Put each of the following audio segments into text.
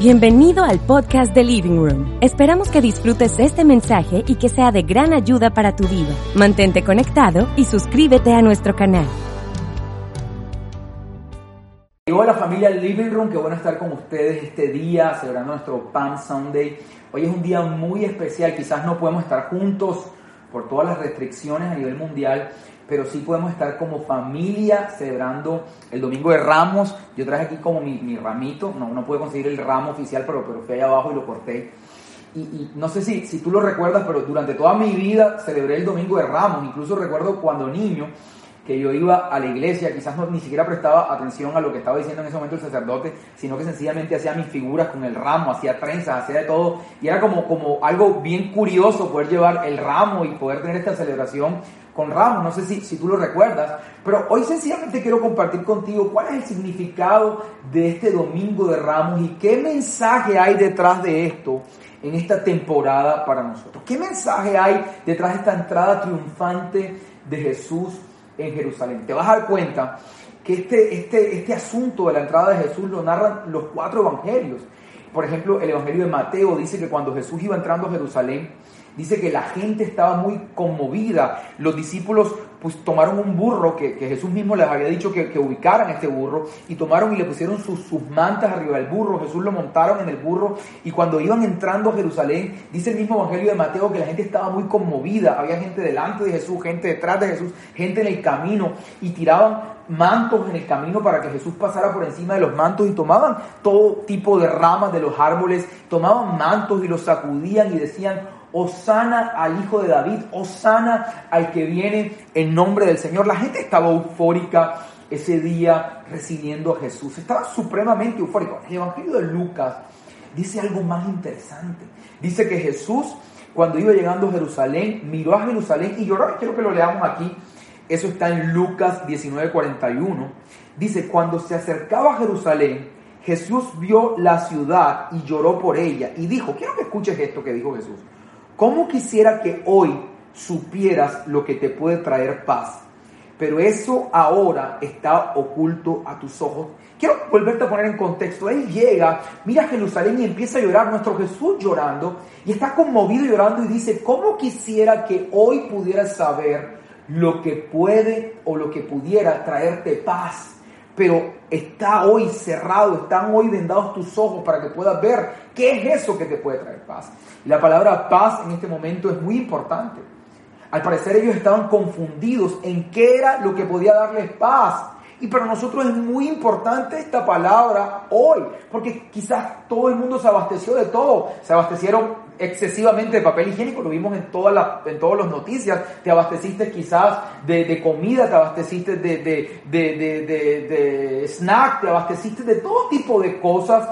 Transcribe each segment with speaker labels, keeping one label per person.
Speaker 1: Bienvenido al podcast de Living Room. Esperamos que disfrutes este mensaje y que sea de gran ayuda para tu vida. Mantente conectado y suscríbete a nuestro canal.
Speaker 2: Hola familia Living Room, qué bueno estar con ustedes este día celebrando nuestro Palm Sunday. Hoy es un día muy especial, quizás no podemos estar juntos por todas las restricciones a nivel mundial, pero sí podemos estar como familia celebrando el Domingo de Ramos. Yo traje aquí como mi, ramito, no, no pude conseguir el ramo oficial, pero, pero fui allá abajo y lo corté. Y, no sé si, si tú lo recuerdas, pero durante toda mi vida celebré el Domingo de Ramos. Incluso recuerdo cuando niño que yo iba a la iglesia, quizás no, ni siquiera prestaba atención a lo que estaba diciendo en ese momento el sacerdote, sino que sencillamente hacía mis figuras con el ramo, hacía trenzas, hacía de todo. Y era como, como algo bien curioso poder llevar el ramo y poder tener esta celebración con ramos, no sé si, si tú lo recuerdas, pero hoy sencillamente quiero compartir contigo cuál es el significado de este domingo de ramos y qué mensaje hay detrás de esto en esta temporada para nosotros. ¿Qué mensaje hay detrás de esta entrada triunfante de Jesús en Jerusalén? Te vas a dar cuenta que este, este, este asunto de la entrada de Jesús lo narran los cuatro evangelios. Por ejemplo, el Evangelio de Mateo dice que cuando Jesús iba entrando a Jerusalén, Dice que la gente estaba muy conmovida. Los discípulos pues tomaron un burro que, Jesús mismo les había dicho que, que, ubicaran este burro y tomaron y le pusieron sus, sus mantas arriba del burro. Jesús lo montaron en el burro y cuando iban entrando a Jerusalén, dice el mismo Evangelio de Mateo que la gente estaba muy conmovida. Había gente delante de Jesús, gente detrás de Jesús, gente en el camino y tiraban mantos en el camino para que Jesús pasara por encima de los mantos y tomaban todo tipo de ramas de los árboles, tomaban mantos y los sacudían y decían, Osana al Hijo de David, Osana al que viene en nombre del Señor. La gente estaba eufórica ese día recibiendo a Jesús. Estaba supremamente eufórico. El Evangelio de Lucas dice algo más interesante. Dice que Jesús, cuando iba llegando a Jerusalén, miró a Jerusalén y lloró. Quiero que lo leamos aquí. Eso está en Lucas 19:41. Dice, cuando se acercaba a Jerusalén, Jesús vio la ciudad y lloró por ella. Y dijo, quiero que escuches esto que dijo Jesús. ¿Cómo quisiera que hoy supieras lo que te puede traer paz? Pero eso ahora está oculto a tus ojos. Quiero volverte a poner en contexto. Él llega, mira a Jerusalén y empieza a llorar, nuestro Jesús llorando, y está conmovido llorando y dice, ¿cómo quisiera que hoy pudieras saber lo que puede o lo que pudiera traerte paz? Pero está hoy cerrado, están hoy vendados tus ojos para que puedas ver qué es eso que te puede traer paz. Y la palabra paz en este momento es muy importante. Al parecer ellos estaban confundidos en qué era lo que podía darles paz. Y para nosotros es muy importante esta palabra hoy, porque quizás todo el mundo se abasteció de todo. Se abastecieron excesivamente de papel higiénico, lo vimos en todas las en todas las noticias, te abasteciste quizás de, comida, te abasteciste de, de, de, snack, te abasteciste de todo tipo de cosas,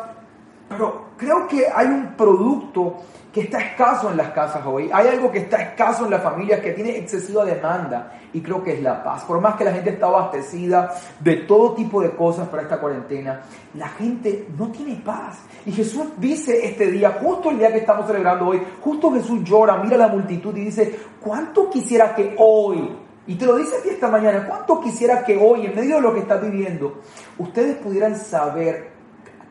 Speaker 2: pero creo que hay un producto que está escaso en las casas hoy. Hay algo que está escaso en las familias, que tiene excesiva demanda y creo que es la paz. Por más que la gente está abastecida de todo tipo de cosas para esta cuarentena, la gente no tiene paz. Y Jesús dice este día, justo el día que estamos celebrando hoy, justo Jesús llora, mira la multitud y dice, ¿cuánto quisiera que hoy y te lo dice a ti esta mañana, ¿cuánto quisiera que hoy, en medio de lo que estás viviendo, ustedes pudieran saber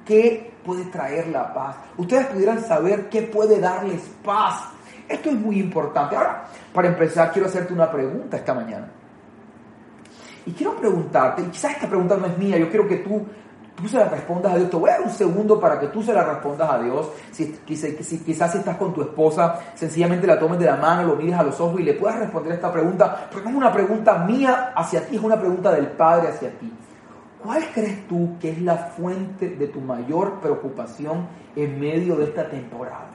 Speaker 2: qué puede traer la paz. Ustedes pudieran saber qué puede darles paz. Esto es muy importante. Ahora, para empezar, quiero hacerte una pregunta esta mañana. Y quiero preguntarte, y quizás esta pregunta no es mía, yo quiero que tú, tú se la respondas a Dios. Te voy a dar un segundo para que tú se la respondas a Dios. Si, si, quizás si estás con tu esposa, sencillamente la tomes de la mano, lo mires a los ojos y le puedas responder esta pregunta, porque no es una pregunta mía hacia ti, es una pregunta del Padre hacia ti. ¿Cuál crees tú que es la fuente de tu mayor preocupación en medio de esta temporada?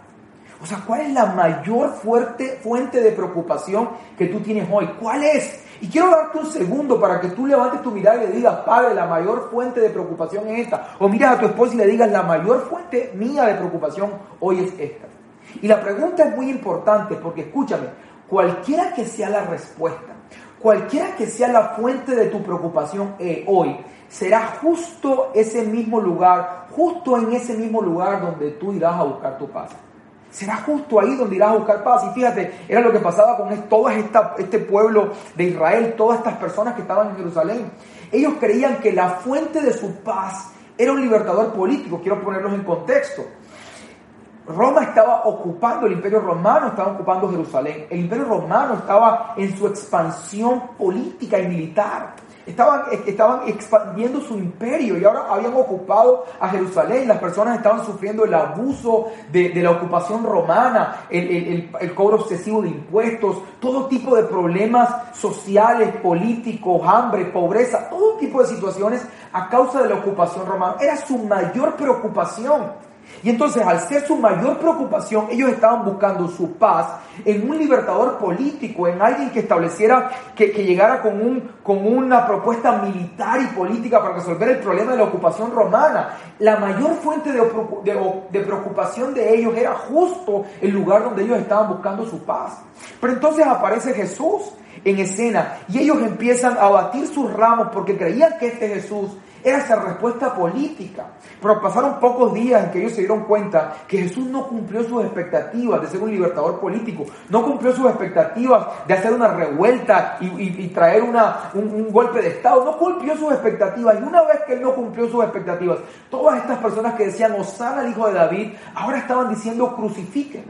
Speaker 2: O sea, ¿cuál es la mayor fuerte fuente de preocupación que tú tienes hoy? ¿Cuál es? Y quiero darte un segundo para que tú levantes tu mirada y le digas, Padre, la mayor fuente de preocupación es esta. O miras a tu esposa y le digas, la mayor fuente mía de preocupación hoy es esta. Y la pregunta es muy importante porque escúchame, cualquiera que sea la respuesta, cualquiera que sea la fuente de tu preocupación eh, hoy, será justo ese mismo lugar, justo en ese mismo lugar donde tú irás a buscar tu paz. Será justo ahí donde irás a buscar paz. Y fíjate, era lo que pasaba con todo este pueblo de Israel, todas estas personas que estaban en Jerusalén. Ellos creían que la fuente de su paz era un libertador político. Quiero ponerlos en contexto. Roma estaba ocupando, el imperio romano estaba ocupando Jerusalén. El imperio romano estaba en su expansión política y militar. Estaban, estaban expandiendo su imperio y ahora habían ocupado a Jerusalén. Las personas estaban sufriendo el abuso de, la ocupación romana, el, el, cobro excesivo de impuestos, todo tipo de problemas sociales, políticos, hambre, pobreza, todo tipo de situaciones a causa de la ocupación romana. Era su mayor preocupación. Y entonces, al ser su mayor preocupación, ellos estaban buscando su paz en un libertador político, en alguien que estableciera, que, llegara con, un, con una propuesta militar y política para resolver el problema de la ocupación romana. La mayor fuente de, de preocupación de ellos era justo el lugar donde ellos estaban buscando su paz. Pero entonces aparece Jesús en escena y ellos empiezan a batir sus ramos porque creían que este Jesús era esa respuesta política. Pero pasaron pocos días en que ellos se dieron cuenta que Jesús no cumplió sus expectativas de ser un libertador político, no cumplió sus expectativas de hacer una revuelta y, traer una, un, golpe de Estado, no cumplió sus expectativas. Y una vez que él no cumplió sus expectativas, todas estas personas que decían, Osana el hijo de David, ahora estaban diciendo, crucifiquen.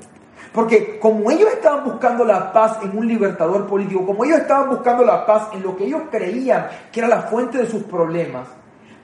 Speaker 2: Porque como ellos estaban buscando la paz en un libertador político, como ellos estaban buscando la paz en lo que ellos creían que era la fuente de sus problemas,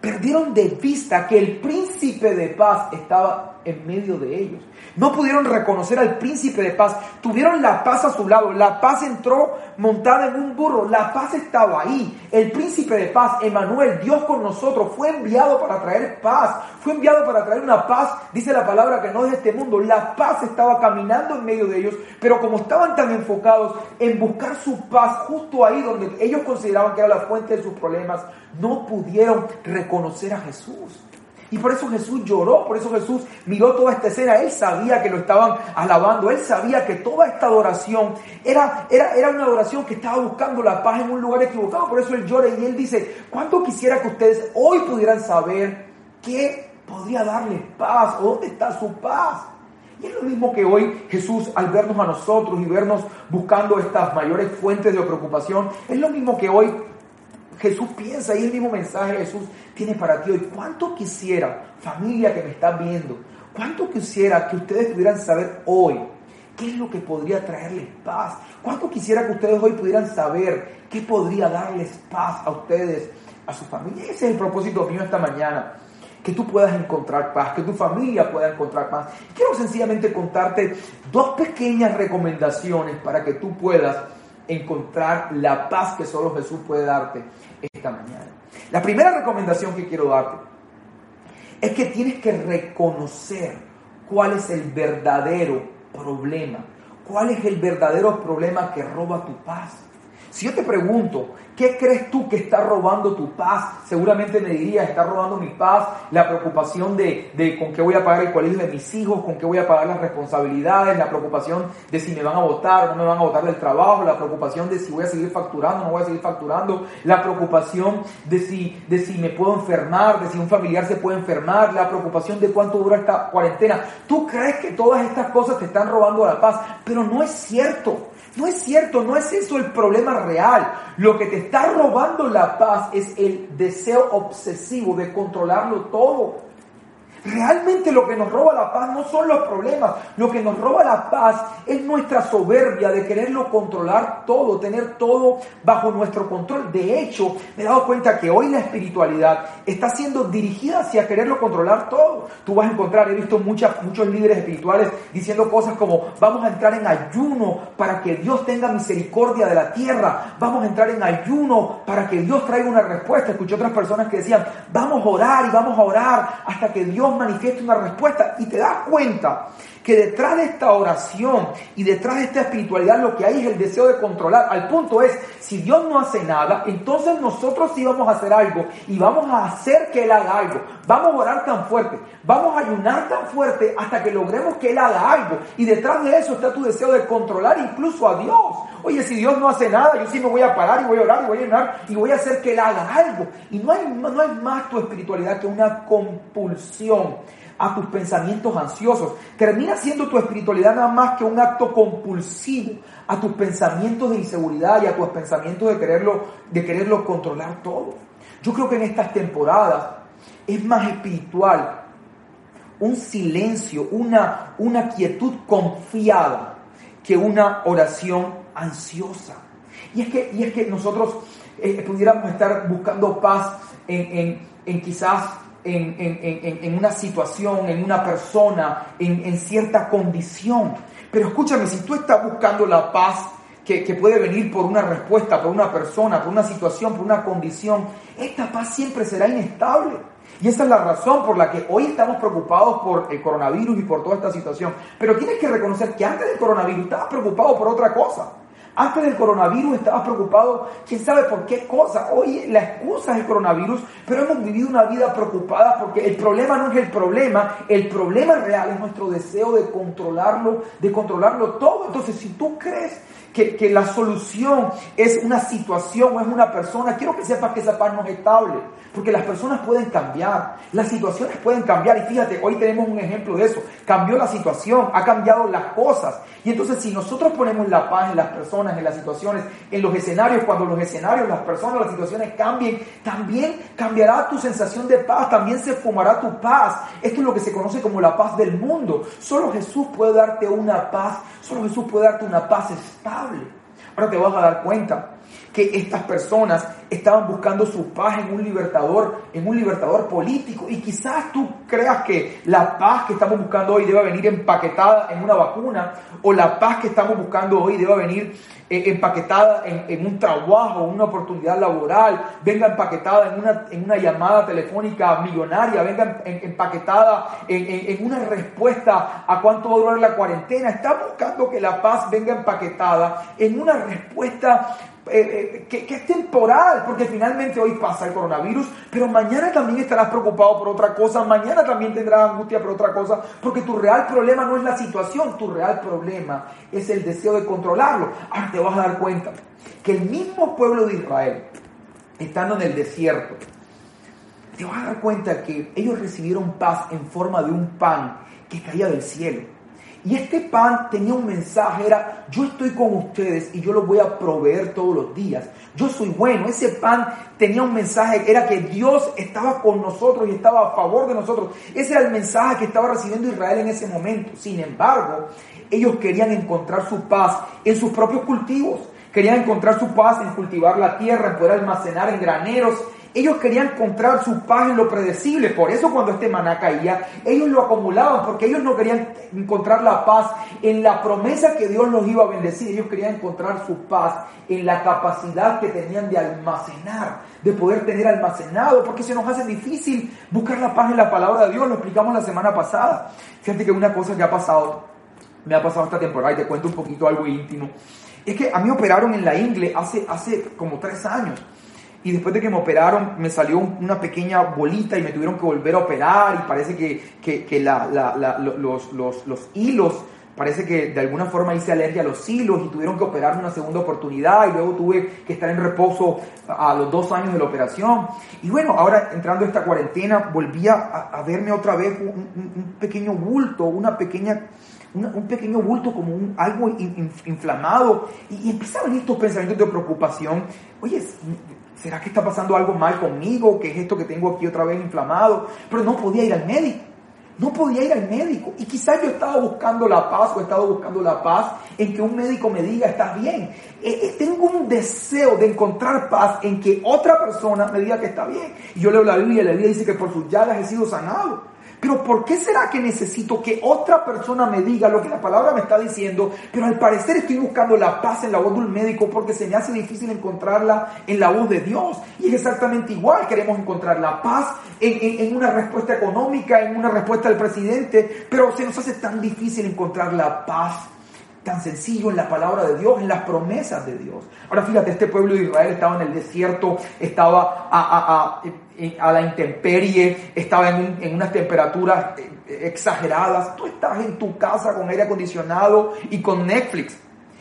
Speaker 2: Perdieron de vista que el príncipe de paz estaba en medio de ellos. No pudieron reconocer al príncipe de paz. Tuvieron la paz a su lado. La paz entró montada en un burro. La paz estaba ahí. El príncipe de paz, Emanuel, Dios con nosotros, fue enviado para traer paz. Fue enviado para traer una paz, dice la palabra, que no es de este mundo. La paz estaba caminando en medio de ellos. Pero como estaban tan enfocados en buscar su paz justo ahí donde ellos consideraban que era la fuente de sus problemas, no pudieron reconocer a Jesús. Y por eso Jesús lloró, por eso Jesús miró toda esta escena. Él sabía que lo estaban alabando, él sabía que toda esta adoración era, era, era una adoración que estaba buscando la paz en un lugar equivocado. Por eso él llora y él dice, ¿cuánto quisiera que ustedes hoy pudieran saber qué podría darles paz o dónde está su paz? Y es lo mismo que hoy Jesús al vernos a nosotros y vernos buscando estas mayores fuentes de preocupación, es lo mismo que hoy Jesús piensa y el mismo mensaje Jesús tiene para ti hoy. ¿Cuánto quisiera, familia que me está viendo, cuánto quisiera que ustedes pudieran saber hoy qué es lo que podría traerles paz? ¿Cuánto quisiera que ustedes hoy pudieran saber qué podría darles paz a ustedes, a su familia? Ese es el propósito mío esta mañana. Que tú puedas encontrar paz, que tu familia pueda encontrar paz. Quiero sencillamente contarte dos pequeñas recomendaciones para que tú puedas encontrar la paz que solo Jesús puede darte mañana. La primera recomendación que quiero darte es que tienes que reconocer cuál es el verdadero problema, cuál es el verdadero problema que roba tu paz. Si yo te pregunto, ¿qué crees tú que está robando tu paz? Seguramente me dirías, está robando mi paz, la preocupación de, de, con qué voy a pagar el colegio de mis hijos, con qué voy a pagar las responsabilidades, la preocupación de si me van a votar o no me van a votar del trabajo, la preocupación de si voy a seguir facturando o no voy a seguir facturando, la preocupación de si, de si me puedo enfermar, de si un familiar se puede enfermar, la preocupación de cuánto dura esta cuarentena. Tú crees que todas estas cosas te están robando la paz, pero no es cierto. No es cierto, no es eso el problema real. Lo que está robando la paz es el deseo obsesivo de controlarlo todo. Realmente lo que nos roba la paz no son los problemas, lo que nos roba la paz es nuestra soberbia de quererlo controlar todo, tener todo bajo nuestro control. De hecho, me he dado cuenta que hoy la espiritualidad está siendo dirigida hacia quererlo controlar todo. Tú vas a encontrar, he visto muchas, muchos líderes espirituales diciendo cosas como vamos a entrar en ayuno para que Dios tenga misericordia de la tierra, vamos a entrar en ayuno para que Dios traiga una respuesta. Escuché otras personas que decían, vamos a orar y vamos a orar hasta que Dios manifiesta una respuesta y te das cuenta que detrás de esta oración y detrás de esta espiritualidad lo que hay es el deseo de controlar. Al punto es, si Dios no hace nada, entonces nosotros sí vamos a hacer algo y vamos a hacer que Él haga algo. Vamos a orar tan fuerte, vamos a ayunar tan fuerte hasta que logremos que Él haga algo. Y detrás de eso está tu deseo de controlar incluso a Dios. Oye, si Dios no hace nada, yo sí me voy a parar y voy a orar y voy a ayunar y voy a hacer que Él haga algo. Y no hay, no hay más tu espiritualidad que una compulsión a tus pensamientos ansiosos. Termina siendo tu espiritualidad nada más que un acto compulsivo a tus pensamientos de inseguridad y a tus pensamientos de quererlo, de quererlo controlar todo. Yo creo que en estas temporadas es más espiritual un silencio, una, una quietud confiada que una oración ansiosa. Y es que, y es que nosotros eh, pudiéramos estar buscando paz en, en, en quizás en, una situación, en una persona, en, cierta condición. Pero escúchame, si tú estás buscando la paz que, que, puede venir por una respuesta, por una persona, por una situación, por una condición, esta paz siempre será inestable. Y esa es la razón por la que hoy estamos preocupados por el coronavirus y por toda esta situación. Pero tienes que reconocer que antes del coronavirus estabas preocupado por otra cosa. Antes del coronavirus estabas preocupado, quién sabe por qué cosa. Hoy la excusa es el coronavirus, pero hemos vivido una vida preocupada porque el problema no es el problema, el problema real es nuestro deseo de controlarlo, de controlarlo todo. Entonces, si tú crees que, la solución es una situación o es una persona, quiero que sepas que esa paz no es estable. Porque las personas pueden cambiar, las situaciones pueden cambiar. Y fíjate, hoy tenemos un ejemplo de eso. Cambió la situación, ha cambiado las cosas. Y entonces si nosotros ponemos la paz en las personas, en las situaciones, en los escenarios, cuando los escenarios, las personas, las situaciones cambien, también cambiará tu sensación de paz, también se fumará tu paz. Esto es lo que se conoce como la paz del mundo. Solo Jesús puede darte una paz, solo Jesús puede darte una paz estable. Ahora te vas a dar cuenta que estas personas estaban buscando su paz en un libertador, en un libertador político. Y quizás tú creas que la paz que estamos buscando hoy deba venir empaquetada en una vacuna, o la paz que estamos buscando hoy deba venir eh, empaquetada en, un trabajo, una oportunidad laboral, venga empaquetada en una, en una llamada telefónica millonaria, venga empaquetada en, en una respuesta a cuánto va a durar la cuarentena. Está buscando que la paz venga empaquetada en una respuesta eh, eh, que, es temporal, porque finalmente hoy pasa el coronavirus, pero mañana también estarás preocupado por otra cosa, mañana también tendrás angustia por otra cosa, porque tu real problema no es la situación, tu real problema es el deseo de controlarlo. Ahora te vas a dar cuenta que el mismo pueblo de Israel, estando en el desierto, te vas a dar cuenta que ellos recibieron paz en forma de un pan que caía del cielo. Y este pan tenía un mensaje, era, yo estoy con ustedes y yo los voy a proveer todos los días. Yo soy bueno. Ese pan tenía un mensaje, era que Dios estaba con nosotros y estaba a favor de nosotros. Ese era el mensaje que estaba recibiendo Israel en ese momento. Sin embargo, ellos querían encontrar su paz en sus propios cultivos. Querían encontrar su paz en cultivar la tierra, en poder almacenar en graneros ellos querían encontrar su paz en lo predecible. Por eso cuando este maná caía, ellos lo acumulaban porque ellos no querían encontrar la paz en la promesa que Dios los iba a bendecir. Ellos querían encontrar su paz en la capacidad que tenían de almacenar, de poder tener almacenado, porque se nos hace difícil buscar la paz en la palabra de Dios. Lo explicamos la semana pasada. Fíjate que una cosa que ha pasado, me ha pasado esta temporada y te cuento un poquito algo íntimo. Es que a mí operaron en la ingle hace, hace como tres años y después de que me operaron me salió una pequeña bolita y me tuvieron que volver a operar y parece que, que, los, los, los, hilos, parece que de alguna forma hice alergia a los hilos y tuvieron que operarme una segunda oportunidad y luego tuve que estar en reposo a, los dos años de la operación. Y bueno, ahora entrando esta cuarentena volví a verme otra vez un, pequeño bulto, una pequeña un pequeño bulto como un, algo inflamado y, y a estos pensamientos de preocupación. Oye, ¿será que está pasando algo mal conmigo? ¿Qué es esto que tengo aquí otra vez inflamado? Pero no podía ir al médico. No podía ir al médico. Y quizás yo estaba buscando la paz o he estado buscando la paz en que un médico me diga, estás bien. Eh, eh, tengo un deseo de encontrar paz en que otra persona me diga que está bien. Y yo leo la Biblia y la Biblia dice que por sus llagas he sido sanado. Pero ¿por qué será que necesito que otra persona me diga lo que la palabra me está diciendo? Pero al parecer estoy buscando la paz en la voz de un médico porque se me hace difícil encontrarla en la voz de Dios. Y es exactamente igual, queremos encontrar la paz en, en una respuesta económica, en una respuesta del presidente, pero se nos hace tan difícil encontrar la paz tan sencillo en la palabra de Dios, en las promesas de Dios. Ahora fíjate, este pueblo de Israel estaba en el desierto, estaba a, la intemperie, estaba en, unas temperaturas eh, exageradas. Tú estás en tu casa con aire acondicionado y con Netflix.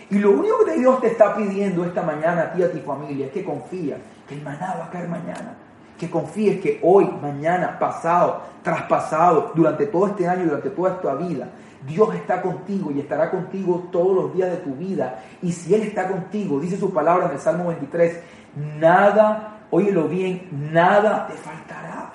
Speaker 2: Y lo único que Dios te está pidiendo esta mañana a ti a tu familia es que confíes que el maná va a caer mañana. Que confíes que hoy, mañana, pasado, traspasado, durante todo este año, durante toda esta vida, Dios está contigo y estará contigo todos los días de tu vida. Y si Él está contigo, dice su palabra en el Salmo 23, nada, óyelo bien, nada te faltará.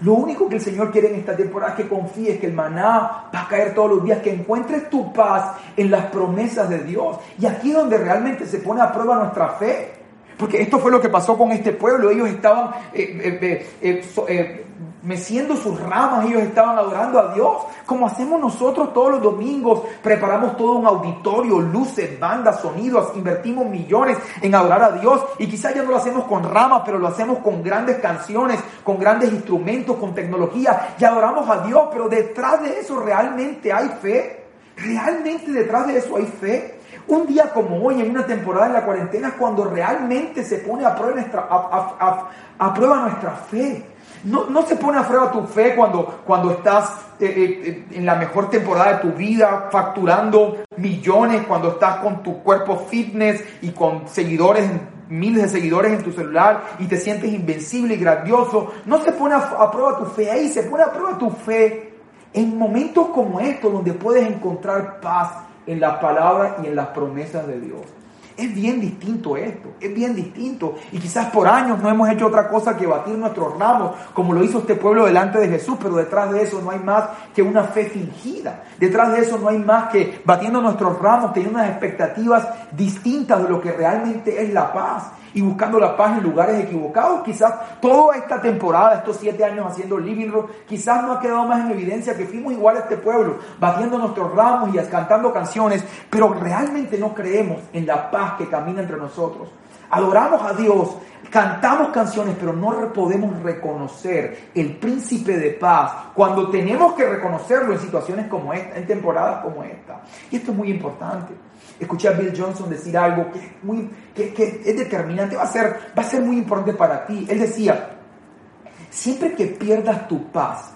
Speaker 2: Lo único que el Señor quiere en esta temporada es que confíes que el maná va a caer todos los días, que encuentres tu paz en las promesas de Dios. Y aquí es donde realmente se pone a prueba nuestra fe. Porque esto fue lo que pasó con este pueblo. Ellos estaban eh, eh, eh, meciendo sus ramas, ellos estaban adorando a Dios, como hacemos nosotros todos los domingos. Preparamos todo un auditorio, luces, bandas, sonidos, invertimos millones en adorar a Dios. Y quizás ya no lo hacemos con ramas, pero lo hacemos con grandes canciones, con grandes instrumentos, con tecnología. Y adoramos a Dios, pero detrás de eso realmente hay fe. Realmente detrás de eso hay fe. Un día como hoy, en una temporada en la cuarentena, es cuando realmente se pone a prueba nuestra, a, prueba nuestra fe. No, no, se pone a prueba tu fe cuando, cuando estás eh, eh, eh, en la mejor temporada de tu vida, facturando millones, cuando estás con tu cuerpo fitness y con seguidores, miles de seguidores en tu celular y te sientes invencible y grandioso. No se pone a, a prueba tu fe ahí, se pone a prueba tu fe en momentos como estos donde puedes encontrar paz en la palabra y en las promesas de Dios. Es bien distinto esto, es bien distinto. Y quizás por años no hemos hecho otra cosa que batir nuestros ramos, como lo hizo este pueblo delante de Jesús, pero detrás de eso no hay más que una fe fingida. Detrás de eso no hay más que batiendo nuestros ramos, teniendo unas expectativas distintas de lo que realmente es la paz y buscando la paz en lugares equivocados. Quizás toda esta temporada, estos siete años haciendo Living Room, quizás no ha quedado más en evidencia que fuimos igual a este pueblo, batiendo nuestros ramos y cantando canciones, pero realmente no creemos en la paz que camina entre nosotros. Adoramos a Dios, cantamos canciones, pero no podemos reconocer el príncipe de paz cuando tenemos que reconocerlo en situaciones como esta, en temporadas como esta. Y esto es muy importante. Escuché a Bill Johnson decir algo que es, muy, que, es determinante, va a, ser, va a ser muy importante para ti. Él decía, siempre que pierdas tu paz,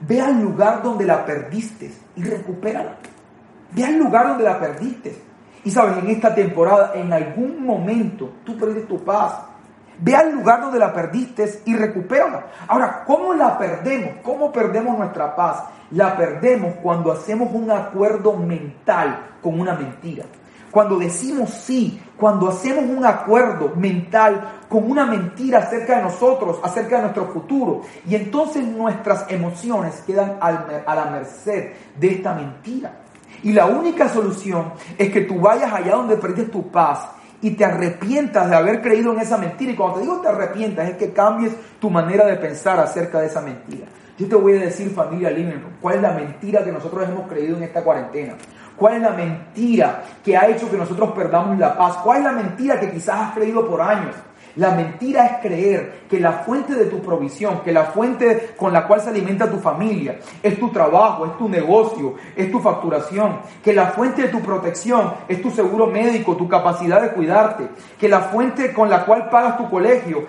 Speaker 2: ve al lugar donde la perdiste y recupérala. Ve al lugar donde la perdiste. Y sabes, en esta temporada, en algún momento, tú perdiste tu paz. Ve al lugar donde la perdiste y recupérala. Ahora, ¿cómo la perdemos? ¿Cómo perdemos nuestra paz? La perdemos cuando hacemos un acuerdo mental con una mentira. Cuando decimos sí, cuando hacemos un acuerdo mental con una mentira acerca de nosotros, acerca de nuestro futuro, y entonces nuestras emociones quedan a la merced de esta mentira. Y la única solución es que tú vayas allá donde perdiste tu paz y te arrepientas de haber creído en esa mentira. Y cuando te digo te arrepientas, es que cambies tu manera de pensar acerca de esa mentira. Yo te voy a decir, familia Living cuál es la mentira que nosotros hemos creído en esta cuarentena. ¿Cuál es la mentira que ha hecho que nosotros perdamos la paz? ¿Cuál es la mentira que quizás has creído por años? La mentira es creer que la fuente de tu provisión, que la fuente con la cual se alimenta tu familia, es tu trabajo, es tu negocio, es tu facturación, que la fuente de tu protección es tu seguro médico, tu capacidad de cuidarte, que la fuente con la cual pagas tu colegio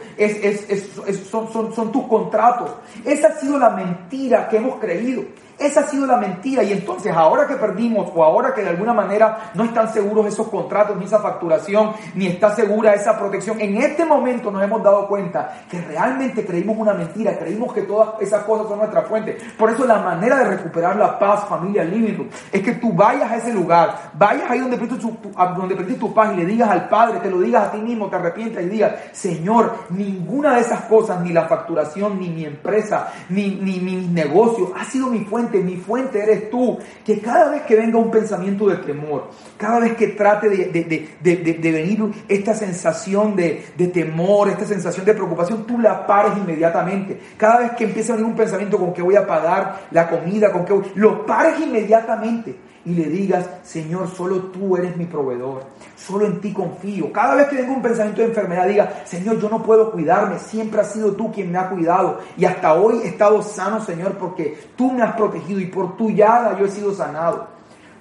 Speaker 2: son, son tus contratos. Esa ha sido la mentira que hemos creído. Esa ha sido la mentira y entonces ahora que perdimos o ahora que de alguna manera no están seguros esos contratos, ni esa facturación, ni está segura esa protección, en este momento nos hemos dado cuenta que realmente creímos una mentira, creímos que todas esas cosas son nuestra fuente. Por eso la manera de recuperar la paz, familia Living es que tú vayas a ese lugar, vayas ahí donde perdiste tu, donde tu paz y le digas al Padre, te lo digas a ti mismo, te arrepientas y digas, Señor, ninguna de esas cosas, ni la facturación, ni mi empresa, ni, ni mi negocio, ha sido mi fuente mi fuente eres tú. Que cada vez que venga un pensamiento de temor, cada vez que trate de, venir esta sensación de, temor, esta sensación de preocupación, tú la pares inmediatamente. Cada vez que empiece a venir un pensamiento con que voy a pagar la comida, con que lo pares inmediatamente y le digas, Señor, solo tú eres mi proveedor, solo en ti confío. Cada vez que tengo un pensamiento de enfermedad, diga, Señor, yo no puedo cuidarme, siempre has sido tú quien me ha cuidado y hasta hoy he estado sano, Señor, porque tú me has protegido y por tu llaga yo he sido sanado.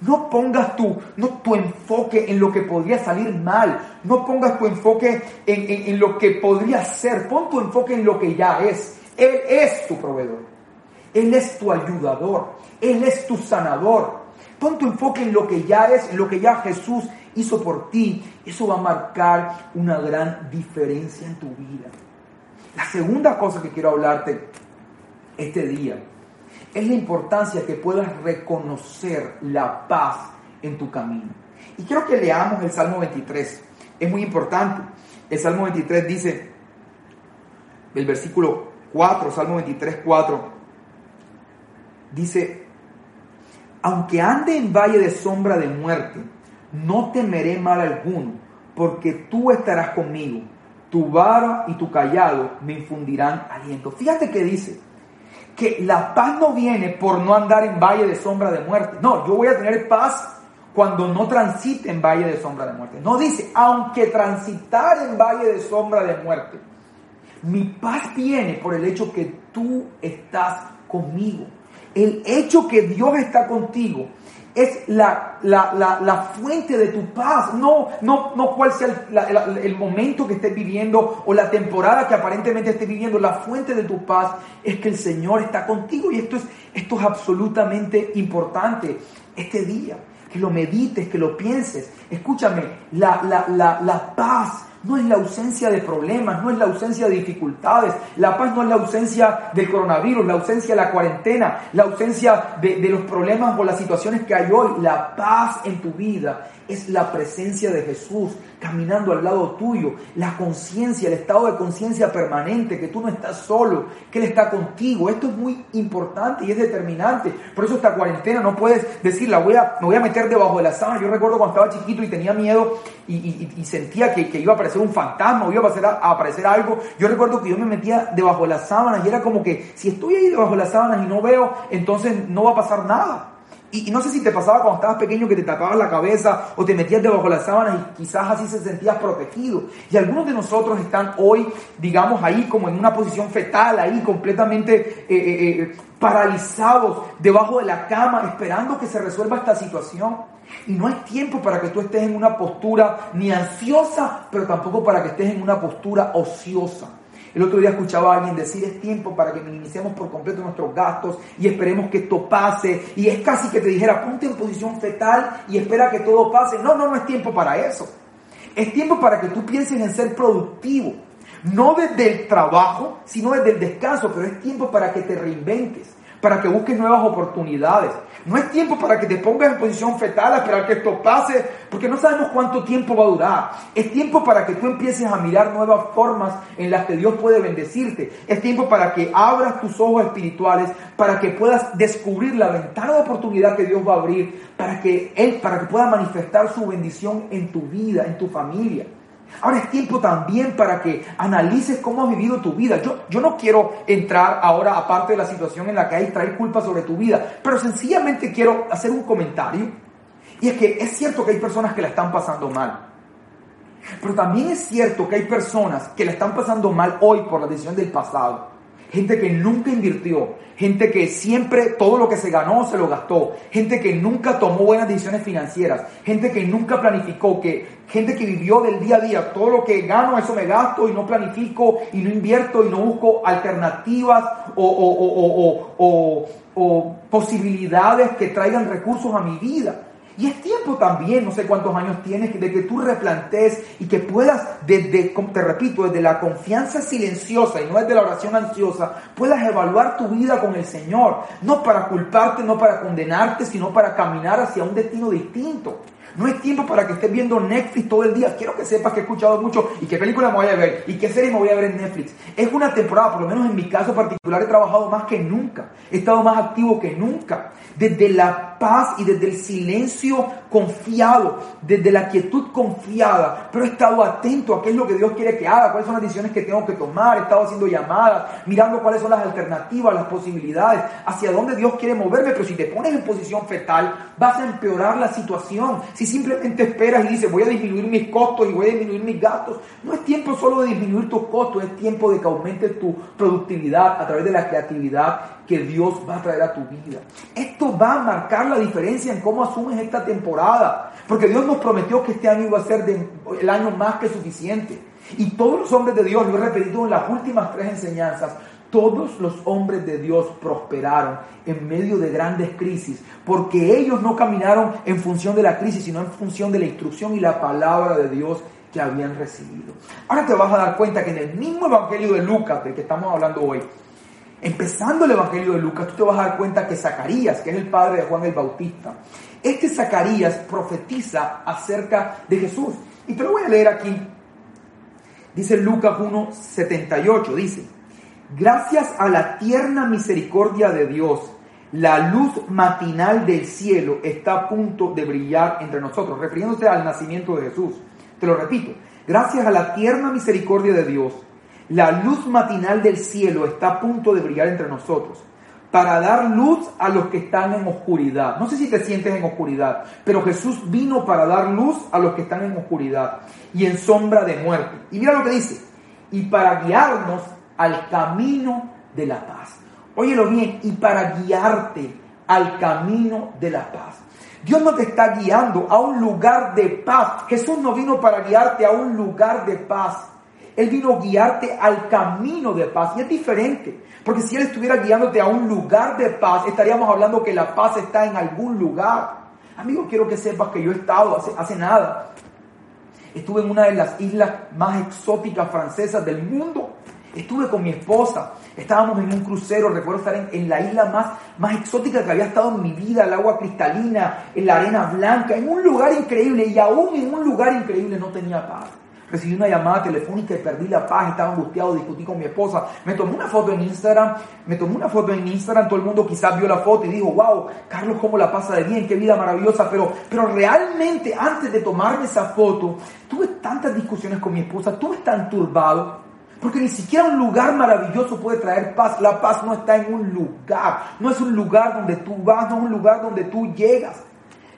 Speaker 2: No pongas tu, no, tu enfoque en lo que podría salir mal. No pongas tu enfoque en, en lo que podría ser. Pon tu enfoque en lo que ya es. Él es tu proveedor. Él es tu ayudador. Él es tu sanador. Pon tu enfoque en lo que ya es, en lo que ya Jesús hizo por ti. Eso va a marcar una gran diferencia en tu vida. La segunda cosa que quiero hablarte este día es la importancia que puedas reconocer la paz en tu camino. Y quiero que leamos el Salmo 23. Es muy importante. El Salmo 23 dice, el versículo 4, Salmo 23, 4, dice, aunque ande en valle de sombra de muerte, no temeré mal alguno, porque tú estarás conmigo. Tu vara y tu callado me infundirán aliento. Fíjate que dice que la paz no viene por no andar en valle de sombra de muerte. No, yo voy a tener paz cuando no transite en valle de sombra de muerte. No dice, aunque transitar en valle de sombra de muerte. Mi paz viene por el hecho que tú estás conmigo el hecho que Dios está contigo es la, la, fuente de tu paz, no, no, no cuál sea el, el, momento que estés viviendo o la temporada que aparentemente estés viviendo, la fuente de tu paz es que el Señor está contigo y esto es, esto es absolutamente importante este día, que lo medites, que lo pienses. Escúchame, la, la paz no es la ausencia de problemas, no es la ausencia de dificultades. La paz no es la ausencia del coronavirus, la ausencia de la cuarentena, la ausencia de, los problemas o las situaciones que hay hoy. La paz en tu vida es la presencia de Jesús caminando al lado tuyo, la conciencia, el estado de conciencia permanente, que tú no estás solo, que Él está contigo. Esto es muy importante y es determinante. Por eso esta cuarentena no puedes decir, la voy a, me voy a meter debajo de la sábana. Yo recuerdo cuando estaba chiquito y tenía miedo y, sentía que, iba a aparecer un fantasma o iba a aparecer, a aparecer algo. Yo recuerdo que yo me metía debajo de las sábanas y era como que si estoy ahí debajo de las sábanas y no veo, entonces no va a pasar nada. Y, no sé si te pasaba cuando estabas pequeño que te tapabas la cabeza o te metías debajo de las sábanas y quizás así se sentías protegido. Y algunos de nosotros están hoy, digamos, ahí como en una posición fetal, ahí completamente eh, eh, eh, paralizados debajo de la cama, esperando que se resuelva esta situación. Y no hay tiempo para que tú estés en una postura ni ansiosa, pero tampoco para que estés en una postura ociosa. El otro día escuchaba a alguien decir, es tiempo para que minimicemos por completo nuestros gastos y esperemos que esto pase. Y es casi que te dijera, ponte en posición fetal y espera que todo pase. No, no, no es tiempo para eso. Es tiempo para que tú pienses en ser productivo. No desde el trabajo, sino desde el descanso, pero es tiempo para que te reinventes, para que busques nuevas oportunidades, no es tiempo para que te pongas en posición fetal a esperar que esto pase, porque no sabemos cuánto tiempo va a durar. Es tiempo para que tú empieces a mirar nuevas formas en las que Dios puede bendecirte. Es tiempo para que abras tus ojos espirituales, para que puedas descubrir la ventana de oportunidad que Dios va a abrir, para que Él, para que pueda manifestar su bendición en tu vida, en tu familia. Ahora es tiempo también para que analices cómo has vivido tu vida. Yo, yo no quiero entrar ahora, aparte de la situación en la que hay, traer culpa sobre tu vida, pero sencillamente quiero hacer un comentario. Y es que es cierto que hay personas que la están pasando mal. Pero también es cierto que hay personas que la están pasando mal hoy por la decisión del pasado gente que nunca invirtió, gente que siempre todo lo que se ganó se lo gastó, gente que nunca tomó buenas decisiones financieras, gente que nunca planificó, que gente que vivió del día a día, todo lo que gano eso me gasto y no planifico y no invierto y no busco alternativas o, o posibilidades que traigan recursos a mi vida. Y es tiempo también, no sé cuántos años tienes, de que tú replantees y que puedas, desde, te repito, desde la confianza silenciosa y no desde la oración ansiosa, puedas evaluar tu vida con el Señor. No para culparte, no para condenarte, sino para caminar hacia un destino distinto. No es tiempo para que estés viendo Netflix todo el día. Quiero que sepas que he escuchado mucho y qué película me voy a ver y qué serie me voy a ver en Netflix. Es una temporada, por lo menos en mi caso particular, he trabajado más que nunca. He estado más activo que nunca. Desde la paz y desde el silencio confiado, desde la quietud confiada, pero he estado atento a qué es lo que Dios quiere que haga, cuáles son las decisiones que tengo que tomar, he estado haciendo llamadas, mirando cuáles son las alternativas, las posibilidades, hacia dónde Dios quiere moverme, pero si te pones en posición fetal, vas a empeorar la situación. Si simplemente esperas y dices, voy a disminuir mis costos y voy a disminuir mis gastos, no es tiempo solo de disminuir tus costos, es tiempo de que aumente tu productividad a través de la creatividad que Dios va a traer a tu vida. Esto va a marcar la diferencia en cómo asumes esta temporada, porque Dios nos prometió que este año iba a ser el año más que suficiente. Y todos los hombres de Dios, lo he repetido en las últimas tres enseñanzas, todos los hombres de Dios prosperaron en medio de grandes crisis, porque ellos no caminaron en función de la crisis, sino en función de la instrucción y la palabra de Dios que habían recibido. Ahora te vas a dar cuenta que en el mismo Evangelio de Lucas, del que estamos hablando hoy, empezando el Evangelio de Lucas, tú te vas a dar cuenta que Zacarías, que es el padre de Juan el Bautista, este Zacarías profetiza acerca de Jesús. Y te lo voy a leer aquí. Dice Lucas 1.78, dice, gracias a la tierna misericordia de Dios, la luz matinal del cielo está a punto de brillar entre nosotros, refiriéndose al nacimiento de Jesús. Te lo repito, gracias a la tierna misericordia de Dios, la luz matinal del cielo está a punto de brillar entre nosotros para dar luz a los que están en oscuridad. No sé si te sientes en oscuridad, pero Jesús vino para dar luz a los que están en oscuridad y en sombra de muerte. Y mira lo que dice, y para guiarnos al camino de la paz. Óyelo bien, y para guiarte al camino de la paz. Dios no te está guiando a un lugar de paz. Jesús no vino para guiarte a un lugar de paz. Él vino a guiarte al camino de paz. Y es diferente. Porque si Él estuviera guiándote a un lugar de paz, estaríamos hablando que la paz está en algún lugar. Amigo, quiero que sepas que yo he estado hace, hace nada. Estuve en una de las islas más exóticas francesas del mundo. Estuve con mi esposa. Estábamos en un crucero, recuerdo estar en, en, la isla más, más exótica que había estado en mi vida, el agua cristalina, en la arena blanca, en un lugar increíble y aún en un lugar increíble no tenía paz. Recibí una llamada telefónica y perdí la paz, estaba angustiado, discutí con mi esposa. Me tomé una foto en Instagram, me tomé una foto en Instagram, todo el mundo quizás vio la foto y dijo, wow, Carlos, cómo la pasa de bien, qué vida maravillosa. Pero, pero realmente antes de tomarme esa foto, tuve tantas discusiones con mi esposa, tuve tan turbado, porque ni siquiera un lugar maravilloso puede traer paz. La paz no está en un lugar, no es un lugar donde tú vas, no es un lugar donde tú llegas.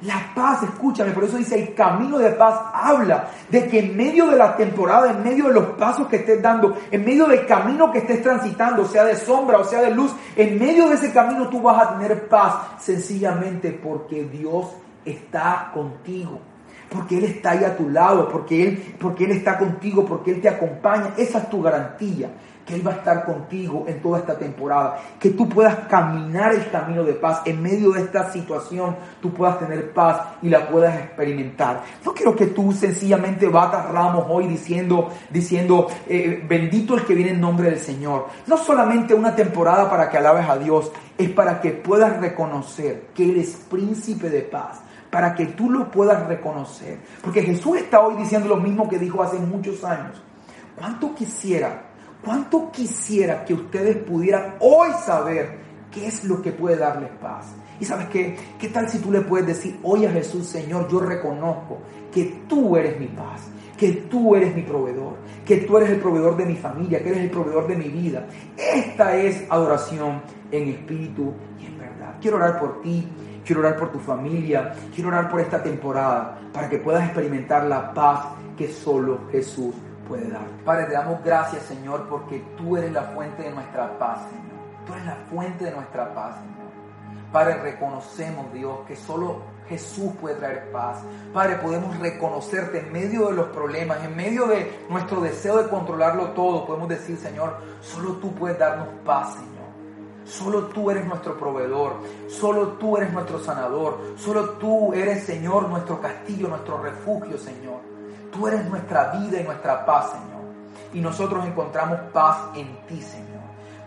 Speaker 2: La paz, escúchame, por eso dice el camino de paz habla de que en medio de la temporada, en medio de los pasos que estés dando, en medio del camino que estés transitando, sea de sombra o sea de luz, en medio de ese camino tú vas a tener paz, sencillamente porque Dios está contigo, porque Él está ahí a tu lado, porque Él, porque Él está contigo, porque Él te acompaña, esa es tu garantía que Él va a estar contigo en toda esta temporada, que tú puedas caminar el camino de paz en medio de esta situación, tú puedas tener paz y la puedas experimentar. No quiero que tú sencillamente batas ramos hoy diciendo, diciendo, eh, bendito el que viene en nombre del Señor. No solamente una temporada para que alabes a Dios, es para que puedas reconocer que Él es príncipe de paz para que tú lo puedas reconocer. Porque Jesús está hoy diciendo lo mismo que dijo hace muchos años. ¿Cuánto quisiera ¿Cuánto quisiera que ustedes pudieran hoy saber qué es lo que puede darles paz? Y sabes qué, qué tal si tú le puedes decir hoy a Jesús, Señor, yo reconozco que tú eres mi paz, que tú eres mi proveedor, que tú eres el proveedor de mi familia, que eres el proveedor de mi vida. Esta es adoración en espíritu y en verdad. Quiero orar por ti, quiero orar por tu familia, quiero orar por esta temporada para que puedas experimentar la paz que solo Jesús puede dar. Padre, te damos gracias, Señor, porque tú eres la fuente de nuestra paz, Señor. Tú eres la fuente de nuestra paz, Señor. Padre, reconocemos, Dios, que solo Jesús puede traer paz. Padre, podemos reconocerte en medio de los problemas, en medio de nuestro deseo de controlarlo todo. Podemos decir, Señor, solo tú puedes darnos paz, Señor. Solo tú eres nuestro proveedor, solo tú eres nuestro sanador, solo tú eres, Señor, nuestro castillo, nuestro refugio, Señor. Tú eres nuestra vida y nuestra paz, Señor. Y nosotros encontramos paz en ti, Señor.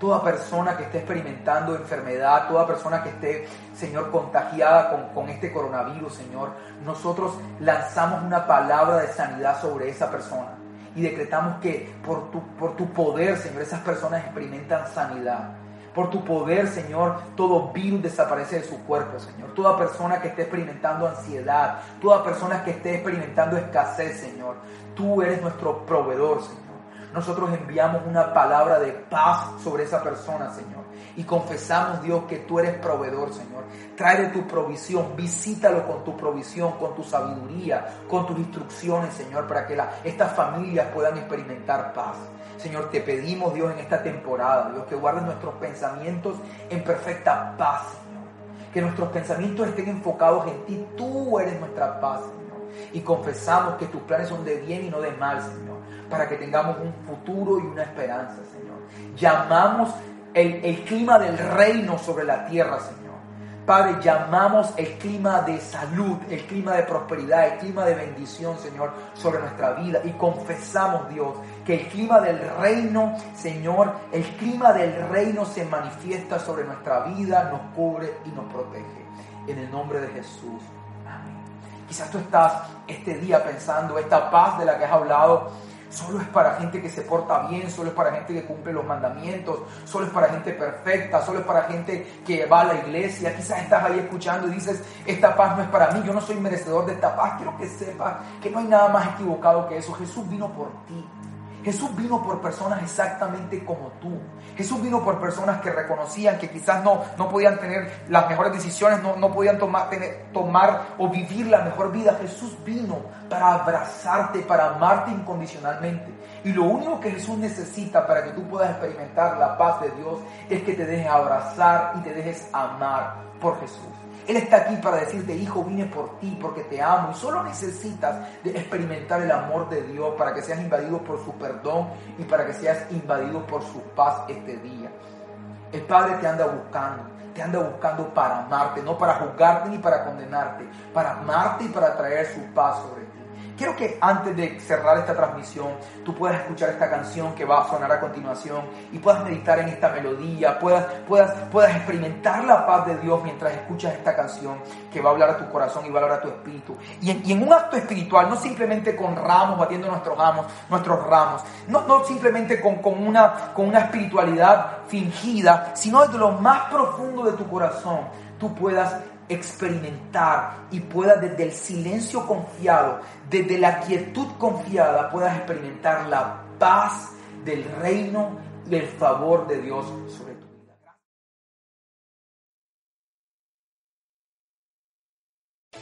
Speaker 2: toda persona que esté experimentando enfermedad, toda persona que esté, Señor, contagiada con, con, este coronavirus, Señor, nosotros lanzamos una palabra de sanidad sobre esa persona y decretamos que por tu, por tu poder, Señor, esas personas experimentan sanidad. Por tu poder, Señor, todo virus desaparece de su cuerpo, Señor. Toda persona que esté experimentando ansiedad, toda persona que esté experimentando escasez, Señor. Tú eres nuestro proveedor, Señor. Nosotros enviamos una palabra de paz sobre esa persona, Señor. Y confesamos, Dios, que tú eres proveedor, Señor. Trae de tu provisión, visítalo con tu provisión, con tu sabiduría, con tus instrucciones, Señor, para que estas familias puedan experimentar paz. Señor, te pedimos, Dios, en esta temporada, Dios, que guardes nuestros pensamientos en perfecta paz, Señor. Que nuestros pensamientos estén enfocados en ti. Tú eres nuestra paz, Señor. Y confesamos que tus planes son de bien y no de mal, Señor. Para que tengamos un futuro y una esperanza, Señor. Llamamos el, el clima del reino sobre la tierra, Señor. Padre, llamamos el clima de salud, el clima de prosperidad, el clima de bendición, Señor, sobre nuestra vida. Y confesamos, Dios, que el clima del reino, Señor, el clima del reino se manifiesta sobre nuestra vida, nos cubre y nos protege. En el nombre de Jesús. Amén. Quizás tú estás este día pensando, esta paz de la que has hablado, Solo es para gente que se porta bien, solo es para gente que cumple los mandamientos, solo es para gente perfecta, solo es para gente que va a la iglesia. Quizás estás ahí escuchando y dices, esta paz no es para mí, yo no soy merecedor de esta paz. Quiero que sepas que no hay nada más equivocado que eso. Jesús vino por ti. Jesús vino por personas exactamente como tú. Jesús vino por personas que reconocían que quizás no, no podían tener las mejores decisiones, no, no podían tomar, tener, tomar o vivir la mejor vida. Jesús vino para abrazarte, para amarte incondicionalmente. Y lo único que Jesús necesita para que tú puedas experimentar la paz de Dios es que te dejes abrazar y te dejes amar por Jesús. Él está aquí para decirte, hijo, vine por ti porque te amo. Y solo necesitas de experimentar el amor de Dios para que seas invadido por su perdón y para que seas invadido por su paz este día. El Padre te anda buscando, te anda buscando para amarte, no para juzgarte ni para condenarte, para amarte y para traer su paz sobre ti. Quiero que antes de cerrar esta transmisión, tú puedas escuchar esta canción que va a sonar a continuación y puedas meditar en esta melodía, puedas, puedas, puedas experimentar la paz de Dios mientras escuchas esta canción que va a hablar a tu corazón y va a hablar a tu espíritu. Y en, un acto espiritual, no simplemente con ramos, batiendo nuestros ramos, nuestros ramos, no, no simplemente con, con, una, con una espiritualidad fingida, sino desde lo más profundo de tu corazón, tú puedas experimentar y puedas desde el silencio confiado, desde la quietud confiada, puedas experimentar la paz del reino y el favor de Dios